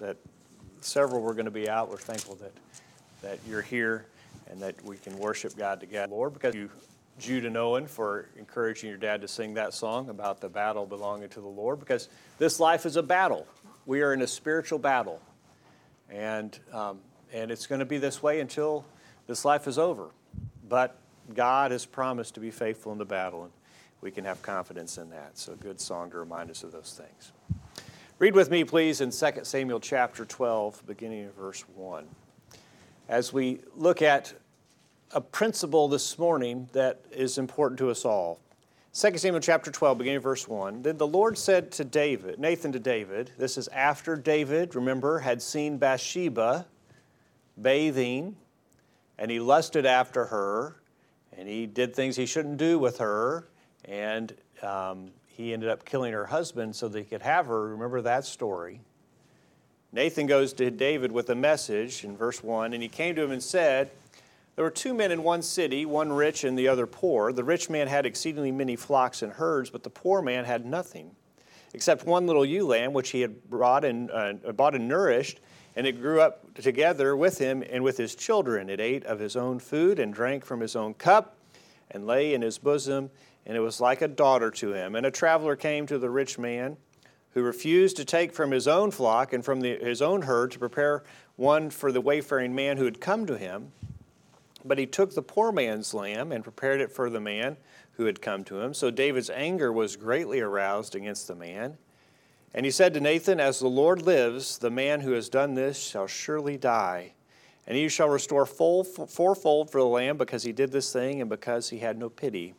that several were going to be out. We're thankful that, that you're here and that we can worship God together, Lord, because you, Judah and Owen, for encouraging your dad to sing that song about the battle belonging to the Lord, because this life is a battle. We are in a spiritual battle. And, um, and it's going to be this way until this life is over. But God has promised to be faithful in the battle, and we can have confidence in that. So, good song to remind us of those things. Read with me, please, in 2 Samuel chapter 12, beginning of verse 1. As we look at a principle this morning that is important to us all. 2 Samuel chapter 12, beginning of verse 1. Then the Lord said to David, Nathan to David, this is after David, remember, had seen Bathsheba bathing, and he lusted after her, and he did things he shouldn't do with her, and um, he ended up killing her husband so that he could have her. Remember that story. Nathan goes to David with a message in verse 1, and he came to him and said, There were two men in one city, one rich and the other poor. The rich man had exceedingly many flocks and herds, but the poor man had nothing, except one little ewe lamb which he had brought and, uh, bought and nourished, and it grew up together with him and with his children. It ate of his own food and drank from his own cup, and lay in his bosom and it was like a daughter to him. And a traveler came to the rich man who refused to take from his own flock and from the, his own herd to prepare one for the wayfaring man who had come to him. But he took the poor man's lamb and prepared it for the man who had come to him. So David's anger was greatly aroused against the man. And he said to Nathan, As the Lord lives, the man who has done this shall surely die. And you shall restore full, fourfold for the lamb because he did this thing and because he had no pity.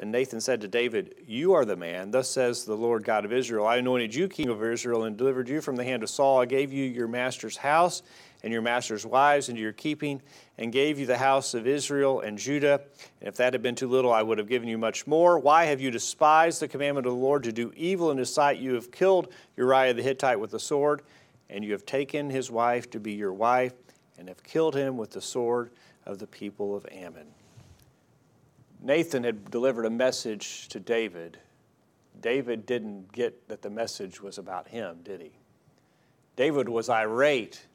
Then Nathan said to David, You are the man. Thus says the Lord God of Israel I anointed you king of Israel and delivered you from the hand of Saul. I gave you your master's house and your master's wives into your keeping, and gave you the house of Israel and Judah. And if that had been too little, I would have given you much more. Why have you despised the commandment of the Lord to do evil in his sight? You have killed Uriah the Hittite with the sword, and you have taken his wife to be your wife, and have killed him with the sword of the people of Ammon. Nathan had delivered a message to David. David didn't get that the message was about him, did he? David was irate,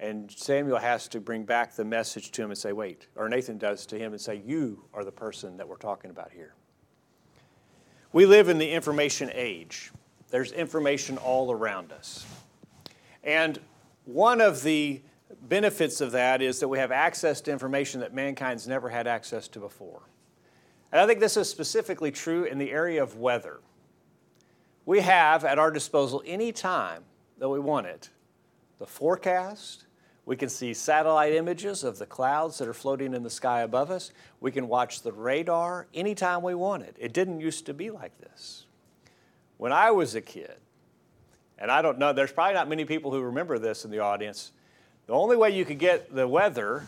and Samuel has to bring back the message to him and say, Wait, or Nathan does to him and say, You are the person that we're talking about here. We live in the information age, there's information all around us. And one of the benefits of that is that we have access to information that mankind's never had access to before. And I think this is specifically true in the area of weather. We have at our disposal any time that we want it the forecast. We can see satellite images of the clouds that are floating in the sky above us. We can watch the radar anytime we want it. It didn't used to be like this. When I was a kid, and I don't know, there's probably not many people who remember this in the audience. The only way you could get the weather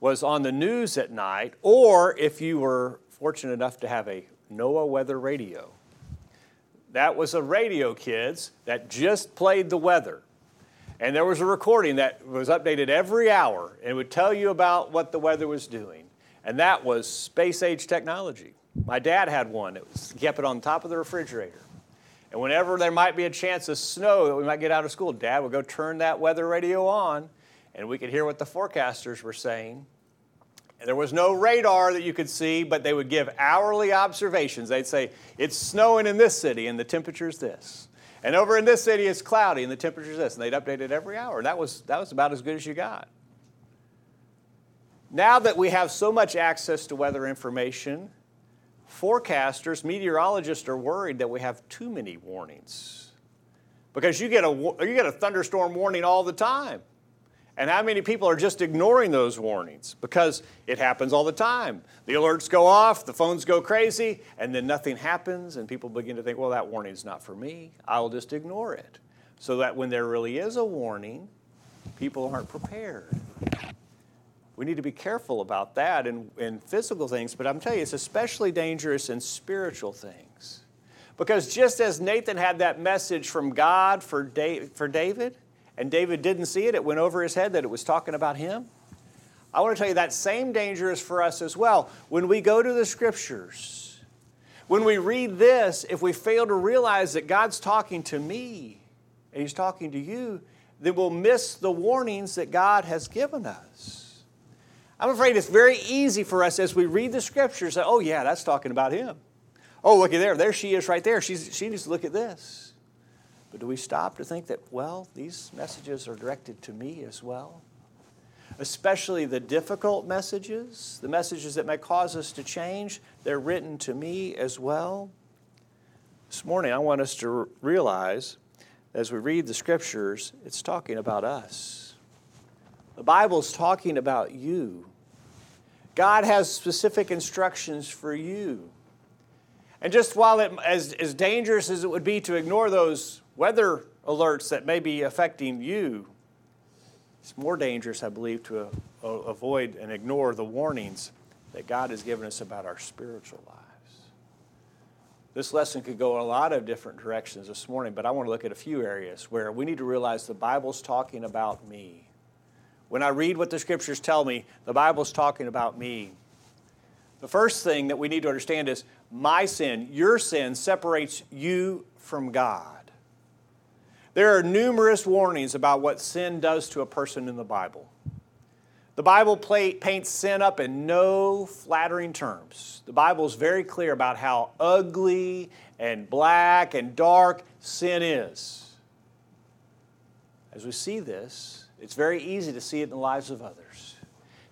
was on the news at night, or if you were fortunate enough to have a NOAA weather radio. That was a radio, kids, that just played the weather. And there was a recording that was updated every hour and would tell you about what the weather was doing. And that was space age technology. My dad had one, it was, kept it on top of the refrigerator. And whenever there might be a chance of snow that we might get out of school, dad would go turn that weather radio on and we could hear what the forecasters were saying there was no radar that you could see, but they would give hourly observations. They'd say, It's snowing in this city, and the temperature's this. And over in this city, it's cloudy, and the temperature's this. And they'd update it every hour. That was, that was about as good as you got. Now that we have so much access to weather information, forecasters, meteorologists are worried that we have too many warnings. Because you get a, you get a thunderstorm warning all the time. And how many people are just ignoring those warnings? Because it happens all the time. The alerts go off, the phones go crazy, and then nothing happens, and people begin to think, well, that warning is not for me. I'll just ignore it. So that when there really is a warning, people aren't prepared. We need to be careful about that in, in physical things, but I'm telling you, it's especially dangerous in spiritual things. Because just as Nathan had that message from God for, da- for David, and David didn't see it, it went over his head that it was talking about him. I want to tell you that same danger is for us as well. When we go to the scriptures, when we read this, if we fail to realize that God's talking to me and He's talking to you, then we'll miss the warnings that God has given us. I'm afraid it's very easy for us as we read the scriptures oh, yeah, that's talking about him. Oh, looky there. There she is right there. She's, she needs to look at this. But do we stop to think that, well, these messages are directed to me as well? Especially the difficult messages, the messages that may cause us to change, they're written to me as well. This morning, I want us to realize as we read the scriptures, it's talking about us. The Bible's talking about you. God has specific instructions for you. And just while it, as, as dangerous as it would be to ignore those weather alerts that may be affecting you, it's more dangerous, I believe, to uh, avoid and ignore the warnings that God has given us about our spiritual lives. This lesson could go a lot of different directions this morning, but I want to look at a few areas where we need to realize the Bible's talking about me. When I read what the scriptures tell me, the Bible's talking about me. The first thing that we need to understand is my sin, your sin, separates you from God. There are numerous warnings about what sin does to a person in the Bible. The Bible paints sin up in no flattering terms. The Bible is very clear about how ugly and black and dark sin is. As we see this, it's very easy to see it in the lives of others.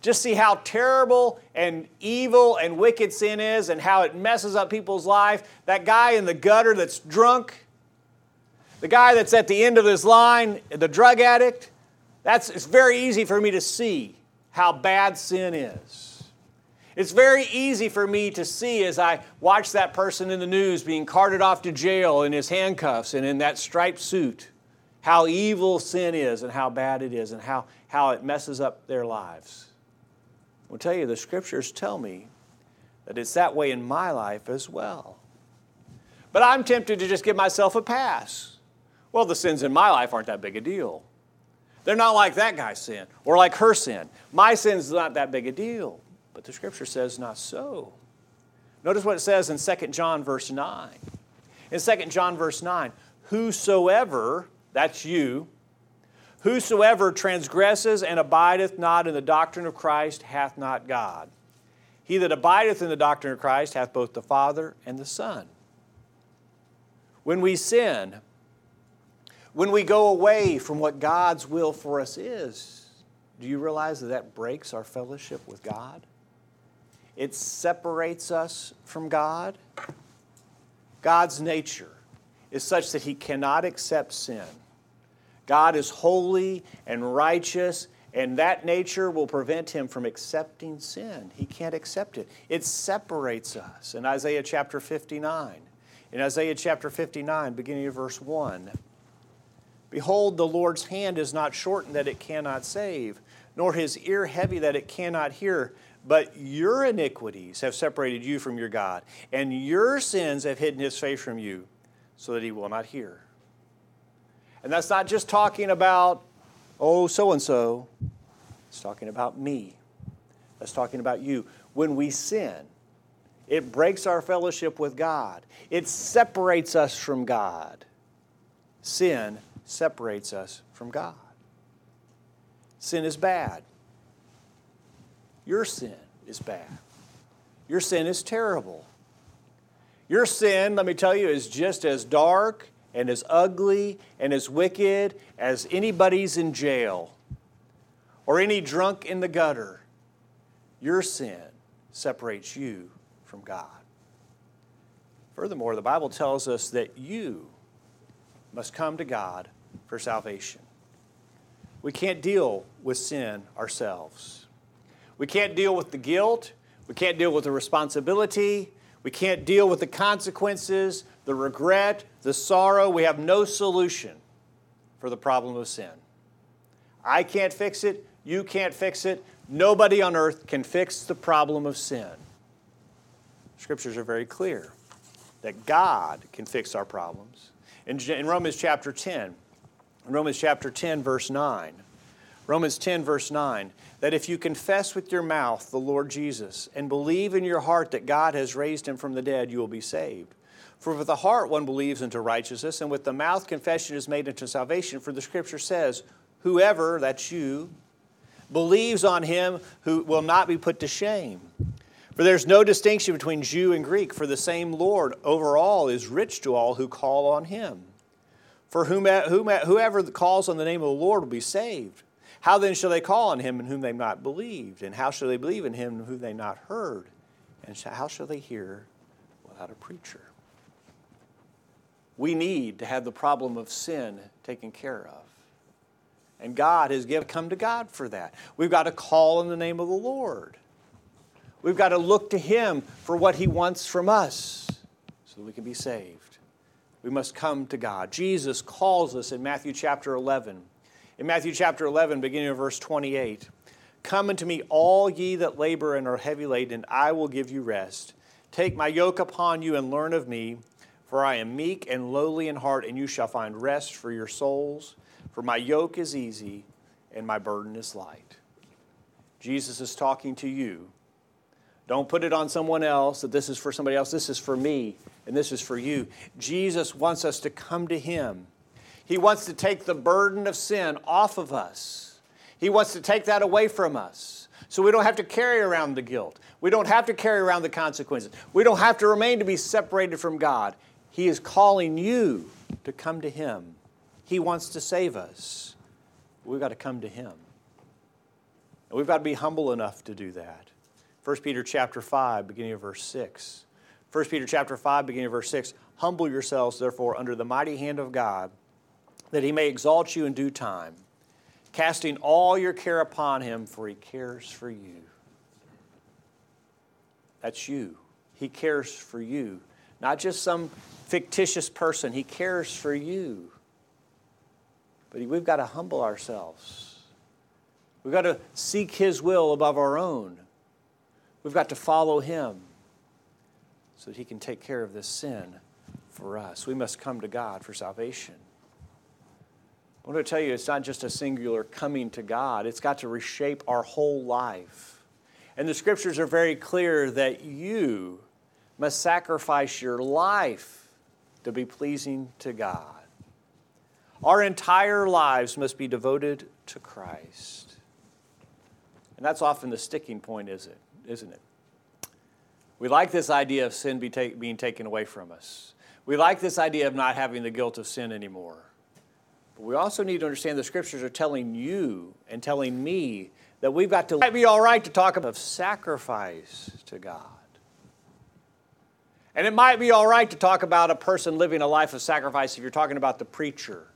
Just see how terrible and evil and wicked sin is and how it messes up people's life. That guy in the gutter that's drunk, the guy that's at the end of his line, the drug addict, that's, it's very easy for me to see how bad sin is. It's very easy for me to see as I watch that person in the news being carted off to jail in his handcuffs and in that striped suit how evil sin is and how bad it is and how, how it messes up their lives. I'll tell you, the scriptures tell me that it's that way in my life as well. But I'm tempted to just give myself a pass. Well, the sins in my life aren't that big a deal. They're not like that guy's sin or like her sin. My sin's not that big a deal. But the scripture says not so. Notice what it says in 2 John verse 9. In 2 John verse 9, whosoever, that's you, whosoever transgresses and abideth not in the doctrine of Christ hath not God. He that abideth in the doctrine of Christ hath both the Father and the Son. When we sin, when we go away from what God's will for us is, do you realize that that breaks our fellowship with God? It separates us from God. God's nature is such that He cannot accept sin. God is holy and righteous, and that nature will prevent Him from accepting sin. He can't accept it. It separates us. In Isaiah chapter 59, in Isaiah chapter 59, beginning of verse 1, Behold, the Lord's hand is not shortened that it cannot save, nor his ear heavy that it cannot hear. But your iniquities have separated you from your God, and your sins have hidden his face from you, so that he will not hear. And that's not just talking about, oh, so and so. It's talking about me. That's talking about you. When we sin, it breaks our fellowship with God, it separates us from God. Sin separates us from God. Sin is bad. Your sin is bad. Your sin is terrible. Your sin, let me tell you, is just as dark and as ugly and as wicked as anybody's in jail or any drunk in the gutter. Your sin separates you from God. Furthermore, the Bible tells us that you must come to God for salvation. We can't deal with sin ourselves. We can't deal with the guilt. We can't deal with the responsibility. We can't deal with the consequences, the regret, the sorrow. We have no solution for the problem of sin. I can't fix it. You can't fix it. Nobody on earth can fix the problem of sin. Scriptures are very clear that God can fix our problems. In, in Romans chapter 10, Romans chapter 10, verse 9. Romans 10, verse 9, that if you confess with your mouth the Lord Jesus and believe in your heart that God has raised him from the dead, you will be saved. For with the heart one believes unto righteousness, and with the mouth confession is made unto salvation. For the scripture says, whoever, that's you, believes on him who will not be put to shame. For there's no distinction between Jew and Greek, for the same Lord over all is rich to all who call on him. For whomever calls on the name of the Lord will be saved. How then shall they call on him in whom they've not believed? And how shall they believe in him whom they've not heard? And how shall they hear without a preacher? We need to have the problem of sin taken care of. And God has given, come to God for that. We've got to call in the name of the Lord. We've got to look to Him for what He wants from us so that we can be saved. We must come to God. Jesus calls us in Matthew chapter 11. In Matthew chapter 11, beginning of verse 28, Come unto me, all ye that labor and are heavy laden, and I will give you rest. Take my yoke upon you and learn of me, for I am meek and lowly in heart, and you shall find rest for your souls. For my yoke is easy and my burden is light. Jesus is talking to you. Don't put it on someone else that this is for somebody else. This is for me and this is for you. Jesus wants us to come to Him. He wants to take the burden of sin off of us. He wants to take that away from us so we don't have to carry around the guilt. We don't have to carry around the consequences. We don't have to remain to be separated from God. He is calling you to come to Him. He wants to save us. We've got to come to Him. And we've got to be humble enough to do that. 1 Peter chapter 5, beginning of verse 6. 1 Peter chapter 5, beginning of verse 6. Humble yourselves, therefore, under the mighty hand of God, that he may exalt you in due time, casting all your care upon him, for he cares for you. That's you. He cares for you. Not just some fictitious person, he cares for you. But we've got to humble ourselves. We've got to seek His will above our own. We've got to follow Him so that He can take care of this sin for us. We must come to God for salvation. I want to tell you, it's not just a singular coming to God, it's got to reshape our whole life. And the scriptures are very clear that you must sacrifice your life to be pleasing to God. Our entire lives must be devoted to Christ. And that's often the sticking point, is it? Isn't it? We like this idea of sin be being taken away from us. We like this idea of not having the guilt of sin anymore. But we also need to understand the scriptures are telling you and telling me that we've got to be all right to talk about sacrifice to God. And it might be all right to talk about a person living a life of sacrifice if you're talking about the preacher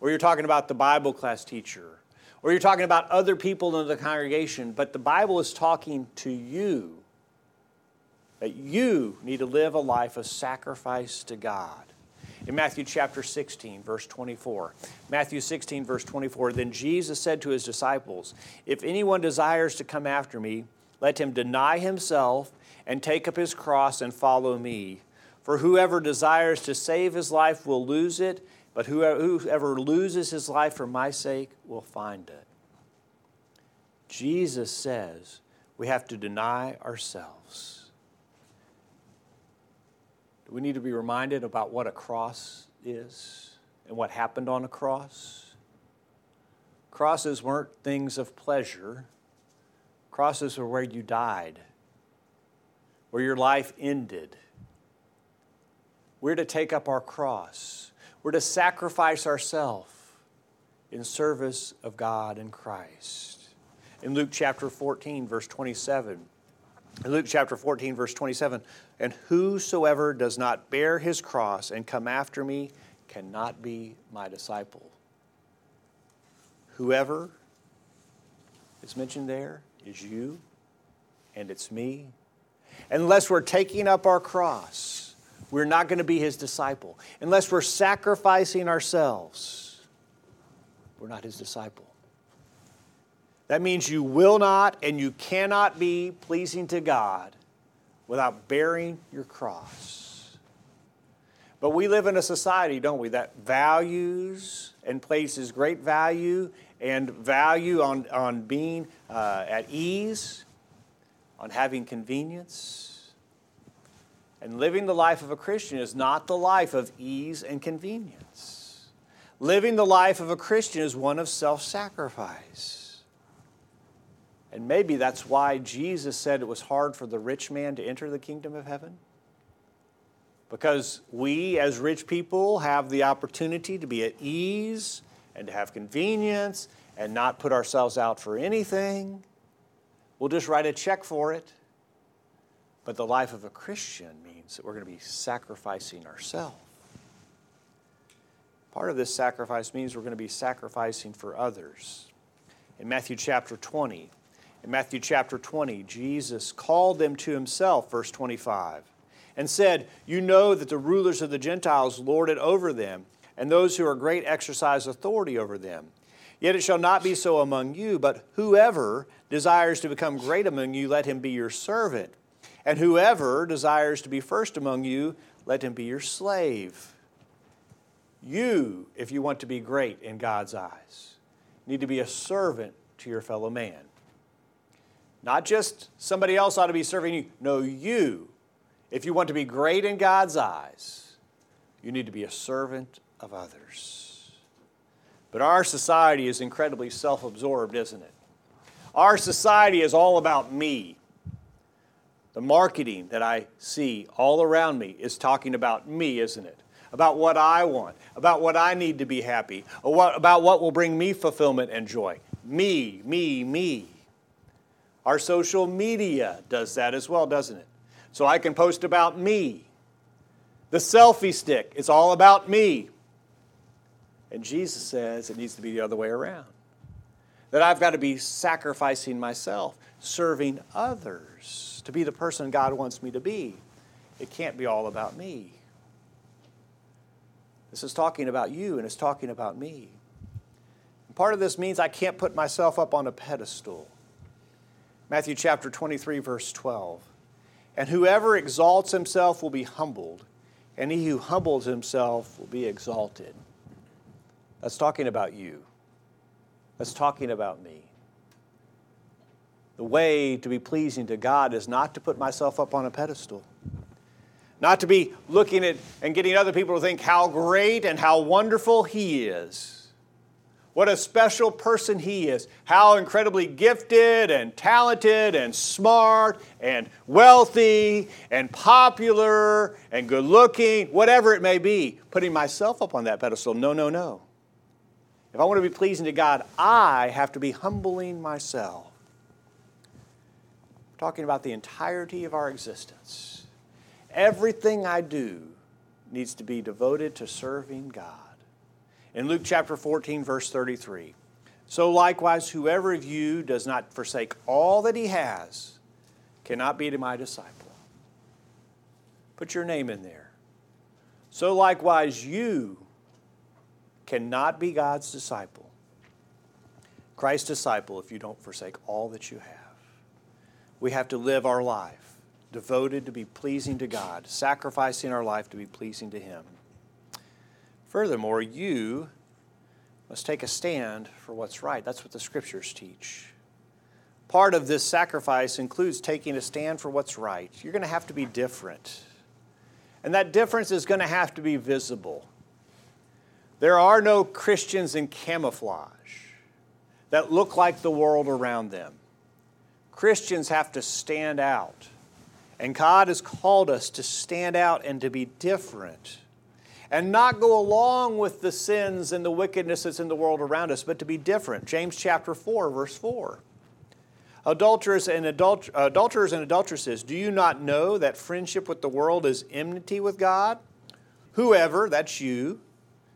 or you're talking about the Bible class teacher, or you're talking about other people in the congregation, but the Bible is talking to you that you need to live a life of sacrifice to God. In Matthew chapter 16, verse 24. Matthew 16, verse 24. Then Jesus said to his disciples, If anyone desires to come after me, let him deny himself and take up his cross and follow me. For whoever desires to save his life will lose it, but whoever loses his life for my sake will find it. Jesus says we have to deny ourselves. We need to be reminded about what a cross is and what happened on a cross? Crosses weren't things of pleasure. Crosses were where you died, where your life ended. We're to take up our cross. We're to sacrifice ourselves in service of God and Christ. In Luke chapter 14, verse 27, in Luke chapter 14, verse 27, and whosoever does not bear his cross and come after me cannot be my disciple. Whoever is mentioned there is you and it's me. Unless we're taking up our cross, we're not going to be his disciple. Unless we're sacrificing ourselves, we're not his disciple. That means you will not and you cannot be pleasing to God without bearing your cross. But we live in a society, don't we, that values and places great value and value on, on being uh, at ease, on having convenience and living the life of a Christian is not the life of ease and convenience. living the life of a Christian is one of self sacrifice. And maybe that's why Jesus said it was hard for the rich man to enter the kingdom of heaven. Because we, as rich people, have the opportunity to be at ease and to have convenience and not put ourselves out for anything. We'll just write a check for it. But the life of a Christian means that we're going to be sacrificing ourselves. Part of this sacrifice means we're going to be sacrificing for others. In Matthew chapter 20, in Matthew chapter 20, Jesus called them to himself, verse 25, and said, You know that the rulers of the Gentiles lord it over them, and those who are great exercise authority over them. Yet it shall not be so among you, but whoever desires to become great among you, let him be your servant. And whoever desires to be first among you, let him be your slave. You, if you want to be great in God's eyes, need to be a servant to your fellow man. Not just somebody else ought to be serving you. No, you, if you want to be great in God's eyes, you need to be a servant of others. But our society is incredibly self absorbed, isn't it? Our society is all about me. The marketing that I see all around me is talking about me, isn't it? About what I want, about what I need to be happy, about what will bring me fulfillment and joy. Me, me, me. Our social media does that as well, doesn't it? So I can post about me. The selfie stick, it's all about me. And Jesus says it needs to be the other way around. That I've got to be sacrificing myself, serving others to be the person God wants me to be. It can't be all about me. This is talking about you and it's talking about me. And part of this means I can't put myself up on a pedestal. Matthew chapter 23, verse 12. And whoever exalts himself will be humbled, and he who humbles himself will be exalted. That's talking about you. That's talking about me. The way to be pleasing to God is not to put myself up on a pedestal, not to be looking at and getting other people to think how great and how wonderful He is. What a special person he is. How incredibly gifted and talented and smart and wealthy and popular and good looking, whatever it may be. Putting myself up on that pedestal. No, no, no. If I want to be pleasing to God, I have to be humbling myself. Talking about the entirety of our existence. Everything I do needs to be devoted to serving God. In Luke chapter 14, verse 33, so likewise, whoever of you does not forsake all that he has cannot be my disciple. Put your name in there. So likewise, you cannot be God's disciple, Christ's disciple, if you don't forsake all that you have. We have to live our life devoted to be pleasing to God, sacrificing our life to be pleasing to Him. Furthermore, you must take a stand for what's right. That's what the scriptures teach. Part of this sacrifice includes taking a stand for what's right. You're going to have to be different. And that difference is going to have to be visible. There are no Christians in camouflage that look like the world around them. Christians have to stand out. And God has called us to stand out and to be different. And not go along with the sins and the wickedness that's in the world around us, but to be different. James chapter 4, verse 4. Adulterers and, adult, adulterers and adulteresses, do you not know that friendship with the world is enmity with God? Whoever, that's you,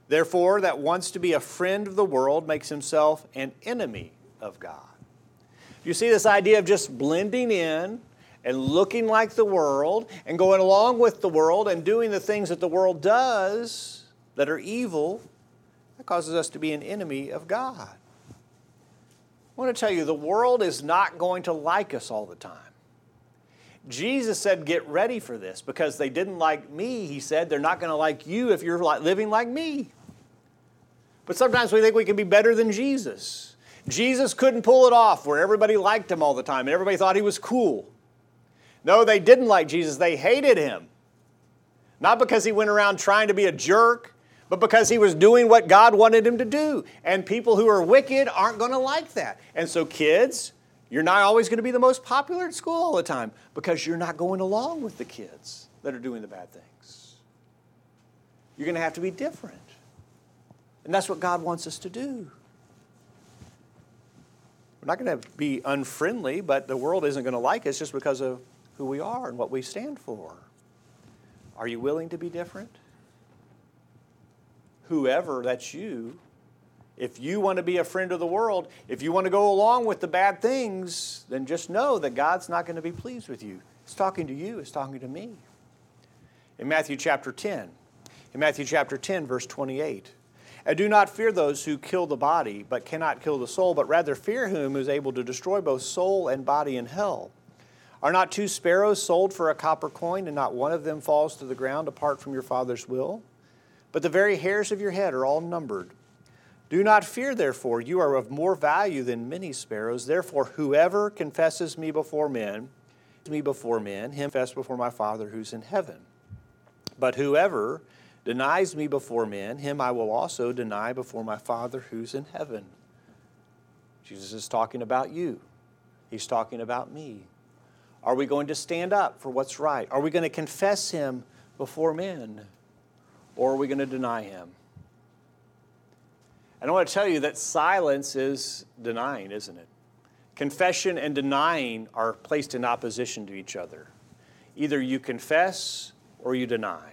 Therefore, that wants to be a friend of the world makes himself an enemy of God. You see this idea of just blending in and looking like the world and going along with the world and doing the things that the world does that are evil, that causes us to be an enemy of God. I want to tell you, the world is not going to like us all the time. Jesus said, Get ready for this because they didn't like me. He said, They're not going to like you if you're living like me. But sometimes we think we can be better than Jesus. Jesus couldn't pull it off where everybody liked him all the time and everybody thought he was cool. No, they didn't like Jesus, they hated him. Not because he went around trying to be a jerk, but because he was doing what God wanted him to do. And people who are wicked aren't going to like that. And so, kids, you're not always going to be the most popular at school all the time because you're not going along with the kids that are doing the bad things. You're going to have to be different. And that's what God wants us to do. We're not going to be unfriendly, but the world isn't going to like us just because of who we are and what we stand for. Are you willing to be different? Whoever, that's you. If you want to be a friend of the world, if you want to go along with the bad things, then just know that God's not going to be pleased with you. He's talking to you, He's talking to me. In Matthew chapter 10, in Matthew chapter 10, verse 28, and do not fear those who kill the body, but cannot kill the soul, but rather fear him who is able to destroy both soul and body in hell. Are not two sparrows sold for a copper coin, and not one of them falls to the ground apart from your Father's will? But the very hairs of your head are all numbered. Do not fear, therefore, you are of more value than many sparrows. Therefore, whoever confesses me before men, me before men, him confess before my Father who's in heaven. But whoever denies me before men, him I will also deny before my Father who's in heaven. Jesus is talking about you. He's talking about me. Are we going to stand up for what's right? Are we going to confess him before men? Or are we going to deny him? And I want to tell you that silence is denying, isn't it? Confession and denying are placed in opposition to each other. Either you confess or you deny.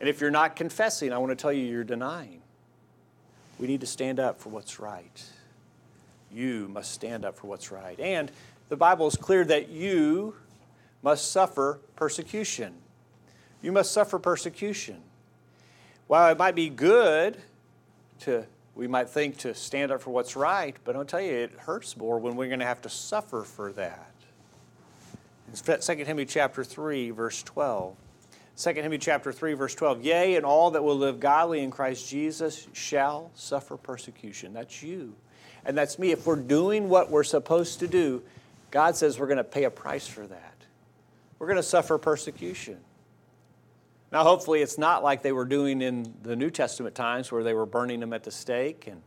And if you're not confessing, I want to tell you you're denying. We need to stand up for what's right. You must stand up for what's right. And the Bible is clear that you must suffer persecution. You must suffer persecution. While it might be good to, we might think to stand up for what's right, but I'll tell you, it hurts more when we're going to have to suffer for that. In 2 Timothy chapter 3, verse 12. 2 Timothy chapter 3 verse 12, yea, and all that will live godly in Christ Jesus shall suffer persecution. That's you. And that's me. If we're doing what we're supposed to do, God says we're going to pay a price for that. We're going to suffer persecution. Now, hopefully, it's not like they were doing in the New Testament times where they were burning them at the stake and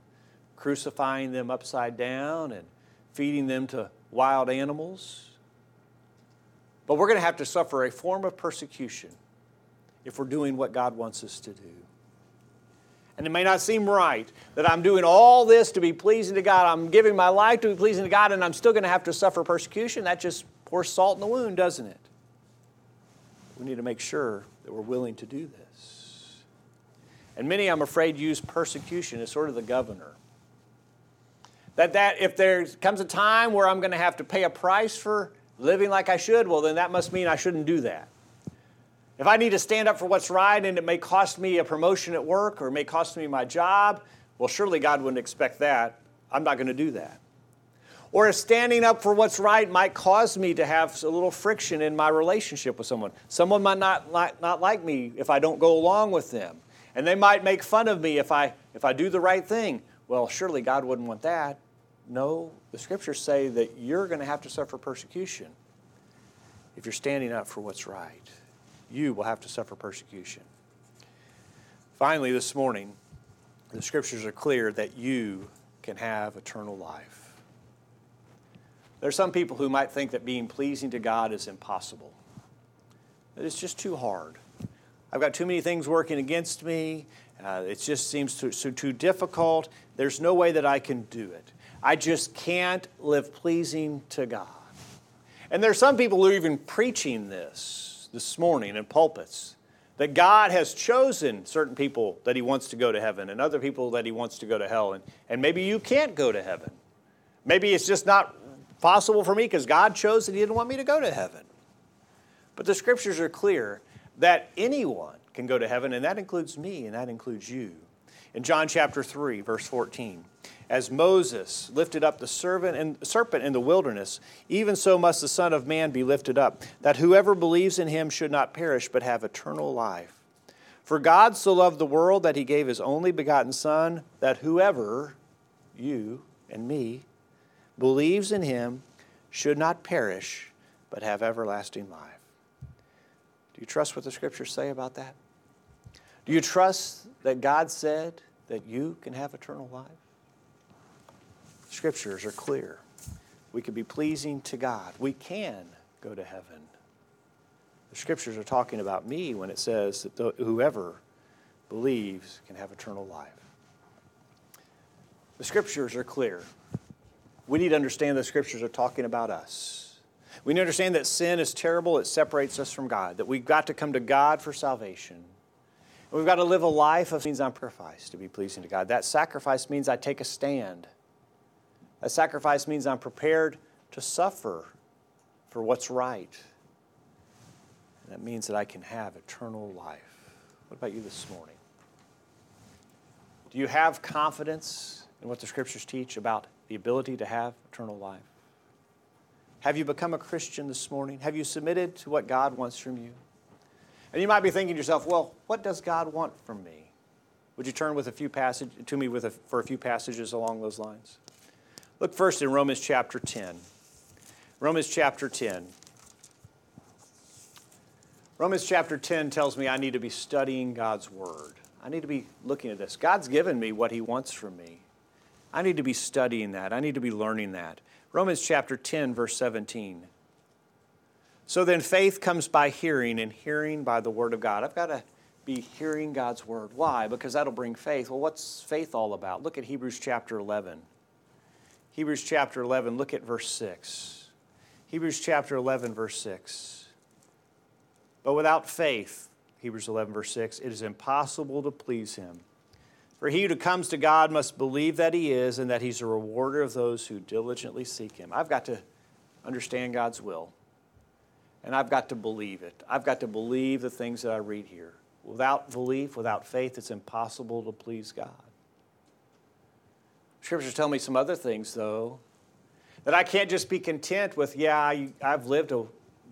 crucifying them upside down and feeding them to wild animals. But we're going to have to suffer a form of persecution if we're doing what God wants us to do. And it may not seem right that I'm doing all this to be pleasing to God. I'm giving my life to be pleasing to God, and I'm still going to have to suffer persecution. That just pours salt in the wound, doesn't it? We need to make sure that we're willing to do this. And many, I'm afraid, use persecution as sort of the governor. That, that if there comes a time where I'm going to have to pay a price for living like I should, well, then that must mean I shouldn't do that. If I need to stand up for what's right and it may cost me a promotion at work or it may cost me my job, well, surely God wouldn't expect that. I'm not going to do that. Or if standing up for what's right might cause me to have a little friction in my relationship with someone. Someone might not like, not like me if I don't go along with them. And they might make fun of me if I, if I do the right thing. Well, surely God wouldn't want that. No, the scriptures say that you're going to have to suffer persecution if you're standing up for what's right you will have to suffer persecution. Finally, this morning, the scriptures are clear that you can have eternal life. There are some people who might think that being pleasing to God is impossible, that it's just too hard. I've got too many things working against me. Uh, it just seems too, so too difficult. There's no way that I can do it. I just can't live pleasing to God. And there are some people who are even preaching this this morning in pulpits that God has chosen certain people that He wants to go to heaven and other people that He wants to go to hell. And, and maybe you can't go to heaven. Maybe it's just not possible for me because God chose that He didn't want me to go to heaven. But the scriptures are clear that anyone can go to heaven, and that includes me and that includes you. In John chapter 3, verse 14, as Moses lifted up the serpent in the wilderness, even so must the Son of Man be lifted up, that whoever believes in him should not perish, but have eternal life. For God so loved the world that he gave his only begotten Son, that whoever, you and me, believes in him should not perish, but have everlasting life. Do you trust what the scriptures say about that? Do you trust that God said that you can have eternal life? The Scriptures are clear. We can be pleasing to God. We can go to heaven. The scriptures are talking about me when it says that whoever believes can have eternal life. The scriptures are clear. We need to understand the scriptures are talking about us. We need to understand that sin is terrible, it separates us from God, that we've got to come to God for salvation. And we've got to live a life of means I'm sacrifice to be pleasing to God. That sacrifice means I take a stand. That sacrifice means I'm prepared to suffer for what's right. And that means that I can have eternal life. What about you this morning? Do you have confidence in what the scriptures teach about the ability to have eternal life? Have you become a Christian this morning? Have you submitted to what God wants from you? And you might be thinking to yourself, well, what does God want from me? Would you turn with a few passage, to me with a, for a few passages along those lines? Look first in Romans chapter 10. Romans chapter 10. Romans chapter 10 tells me I need to be studying God's Word. I need to be looking at this. God's given me what He wants from me. I need to be studying that. I need to be learning that. Romans chapter 10, verse 17. So then faith comes by hearing, and hearing by the Word of God. I've got to be hearing God's Word. Why? Because that'll bring faith. Well, what's faith all about? Look at Hebrews chapter 11. Hebrews chapter 11, look at verse 6. Hebrews chapter 11, verse 6. But without faith, Hebrews 11, verse 6, it is impossible to please him. For he who comes to God must believe that he is and that he's a rewarder of those who diligently seek him. I've got to understand God's will, and I've got to believe it. I've got to believe the things that I read here. Without belief, without faith, it's impossible to please God. Scriptures tell me some other things, though, that I can't just be content with, yeah, I've lived a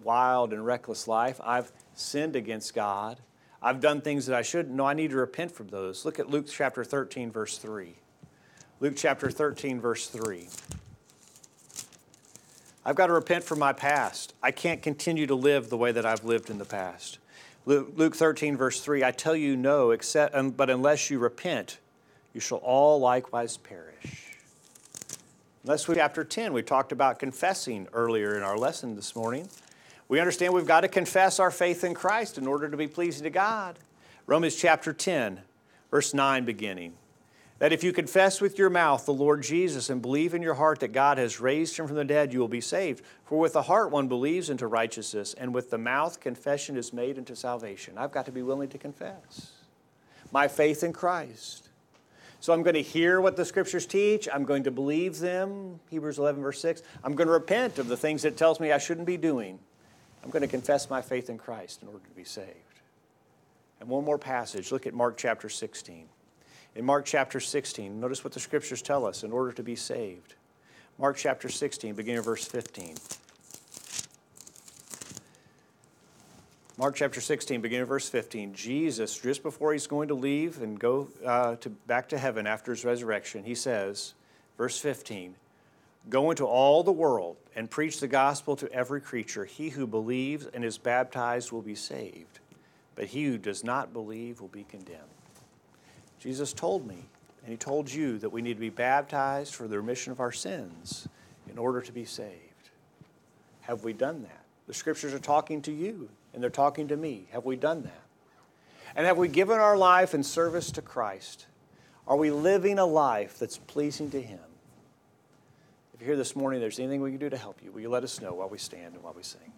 wild and reckless life. I've sinned against God. I've done things that I shouldn't. No, I need to repent from those. Look at Luke chapter 13, verse 3. Luke chapter 13, verse 3. I've got to repent from my past. I can't continue to live the way that I've lived in the past. Luke 13, verse 3 I tell you, no, except, um, but unless you repent, you shall all likewise perish. Unless we, chapter 10, we talked about confessing earlier in our lesson this morning. We understand we've got to confess our faith in Christ in order to be pleasing to God. Romans chapter 10, verse 9 beginning. That if you confess with your mouth the Lord Jesus and believe in your heart that God has raised him from the dead, you will be saved. For with the heart one believes into righteousness, and with the mouth confession is made into salvation. I've got to be willing to confess my faith in Christ. So I'm going to hear what the scriptures teach. I'm going to believe them, Hebrews 11, verse 6. I'm going to repent of the things that tells me I shouldn't be doing. I'm going to confess my faith in Christ in order to be saved. And one more passage. Look at Mark chapter 16. In Mark chapter 16, notice what the scriptures tell us in order to be saved. Mark chapter 16, beginning of verse 15. Mark chapter 16, beginning of verse 15. Jesus, just before he's going to leave and go uh, to, back to heaven after his resurrection, he says, verse 15, Go into all the world and preach the gospel to every creature. He who believes and is baptized will be saved, but he who does not believe will be condemned. Jesus told me, and he told you, that we need to be baptized for the remission of our sins in order to be saved. Have we done that? The scriptures are talking to you, and they're talking to me. Have we done that? And have we given our life in service to Christ? Are we living a life that's pleasing to Him? If you're here this morning, there's anything we can do to help you, will you let us know while we stand and while we sing?